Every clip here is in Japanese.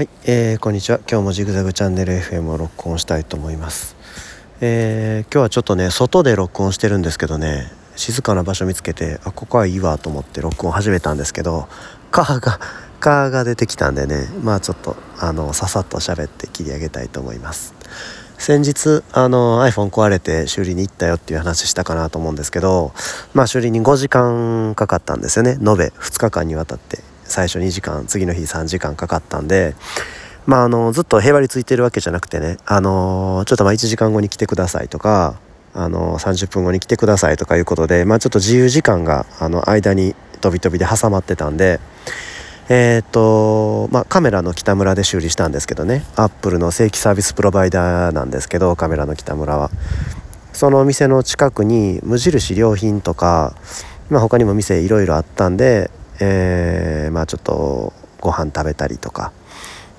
はい、えー、こんにちは。今日もジグザグチャンネル FM を録音したいと思います。えー、今日はちょっとね外で録音してるんですけどね静かな場所見つけてあここはいいわと思って録音始めたんですけどカーがカーが出てきたんでねまあちょっとあのささっと喋って切り上げたいと思います。先日あの iPhone 壊れて修理に行ったよっていう話したかなと思うんですけどまあ修理に5時間かかったんですよね。延べ2日間にわたって。最初2時間次の日3時間かかったんでまああのずっとへばりついてるわけじゃなくてねあのちょっとまあ1時間後に来てくださいとかあの30分後に来てくださいとかいうことでまあちょっと自由時間があの間に飛び飛びで挟まってたんでえー、っとまあカメラの北村で修理したんですけどねアップルの正規サービスプロバイダーなんですけどカメラの北村は。そのお店の近くに無印良品とかまあ他にも店いろいろあったんでえー、まあちょっとご飯食べたりとか。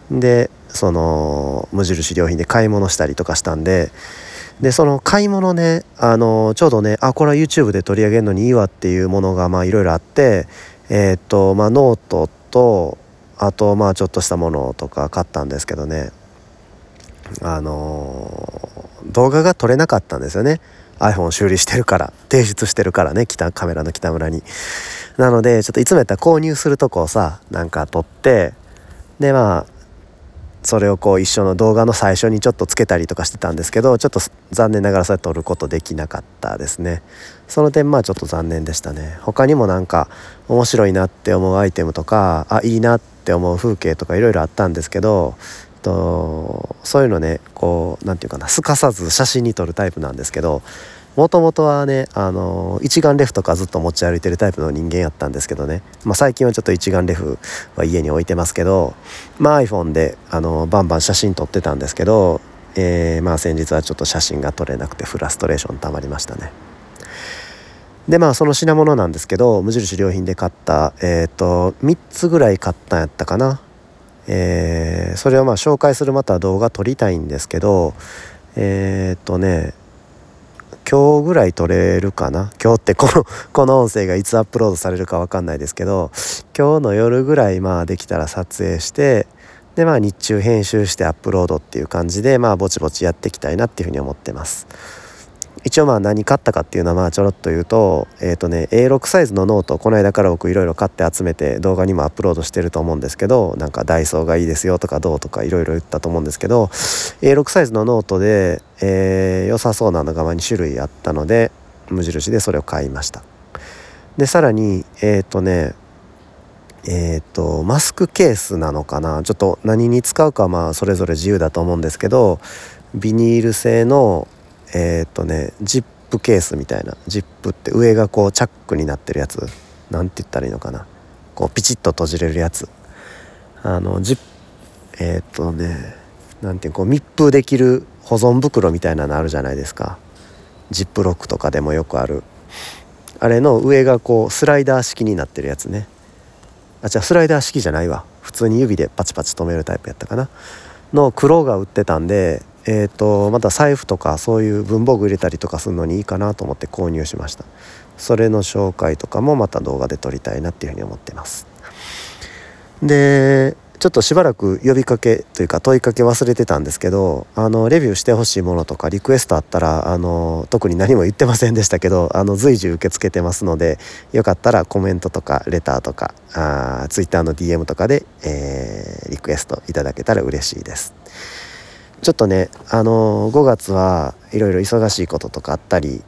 でその無印良品で買い物したりとかしたんで。でその買い物ねあのちょうどねあこれは YouTube で取り上げるのにいいわっていうものがまあいろいろあって。えっ、とまあノートとあとまあちょっとしたものとか買ったんですけどね。あの動画が撮れなかったんですよね。iPhone 修理してるから提出してるからね北カメラの北村に。なのでちょっといつもやったら購入するとこをさなんか撮ってでまあそれをこう一緒の動画の最初にちょっとつけたりとかしてたんですけどちょっと残念ながらそれ撮ることできなかったですね。その点まあちょっと残念でしたね。他にもなんか面白いなって思うアイテムとかあいいなって思う風景とかいろいろあったんですけどとそういうのねこう何て言うかなすかさず写真に撮るタイプなんですけどもともとはねあの一眼レフとかずっと持ち歩いてるタイプの人間やったんですけどね、まあ、最近はちょっと一眼レフは家に置いてますけど、まあ、iPhone であのバンバン写真撮ってたんですけど、えー、まあ先日はちょっと写真が撮れなくてフラストレーションたまりましたね。でまあその品物なんですけど無印良品で買ったえっ、ー、と3つぐらい買ったんやったかな。えー、それをまあ紹介するまた動画撮りたいんですけどえっ、とね今日ぐらい撮れるかな？今日ってこの この音声がいつアップロードされるかわかんないですけど今日の夜ぐらいまあできたら撮影してでまあ日中編集してアップロードっていう感じでまあぼちぼちやっていきたいなっていうふうに思ってます。一応まあ何買ったかっていうのはまあちょろっと言うとえっ、ー、とね A6 サイズのノートこの間から僕いろいろ買って集めて動画にもアップロードしてると思うんですけどなんかダイソーがいいですよとかどうとかいろいろ言ったと思うんですけど A6 サイズのノートで、えー、良さそうなのが2種類あったので無印でそれを買いました。でさらにえっ、ー、とねえっ、とマスクケースなのかな？ちょっと何に使うかまあそれぞれ自由だと思うんですけどビニール製のえー、っとねジップケースみたいなジップって上がこうチャックになってるやつなんて言ったらいいのかな。こうピチッと閉じれるやつ。あのジップえー、っとねなんていうこう密封できる保存袋みたいなのあるじゃないですか。ジップロックとかでもよくある。あれの上がこうスライダー式になってるやつね。あじゃあスライダー式じゃないわ。普通に指でパチパチ止めるタイプやったかな。の黒が売ってたんでえーと、また財布とかそういう文房具入れたりとかするのにいいかなと思って購入しましたそれの紹介とかもまた動画で撮りたいなっていうふうに思ってますでちょっとしばらく呼びかけというか問いかけ忘れてたんですけどあのレビューしてほしいものとかリクエストあったらあの特に何も言ってませんでしたけどあの随時受け付けてますのでよかったらコメントとかレターとかあー Twitter の DM とかで、えー、リクエストいただけたら嬉しいです。ちょっとねあのー、5月はいろいろ忙しいこととかあったり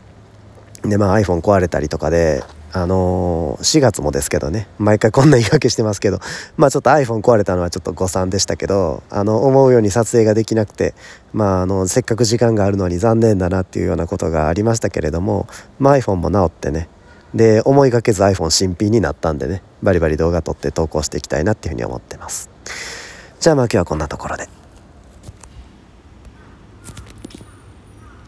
でまあ iPhone 壊れたりとかであのー、4月もですけどね毎回こんな言い訳してますけど まあちょっと iPhone 壊れたのはちょっと誤算でしたけどあの思うように撮影ができなくてまああのせっかく時間があるのに残念だなっていうようなことがありましたけれども、まあ、iPhone も直ってねで思いがけず iPhone 新品になったんでねバリバリ動画撮って投稿していきたいなっていうふうに思ってますじゃあまあ今日はこんなところで。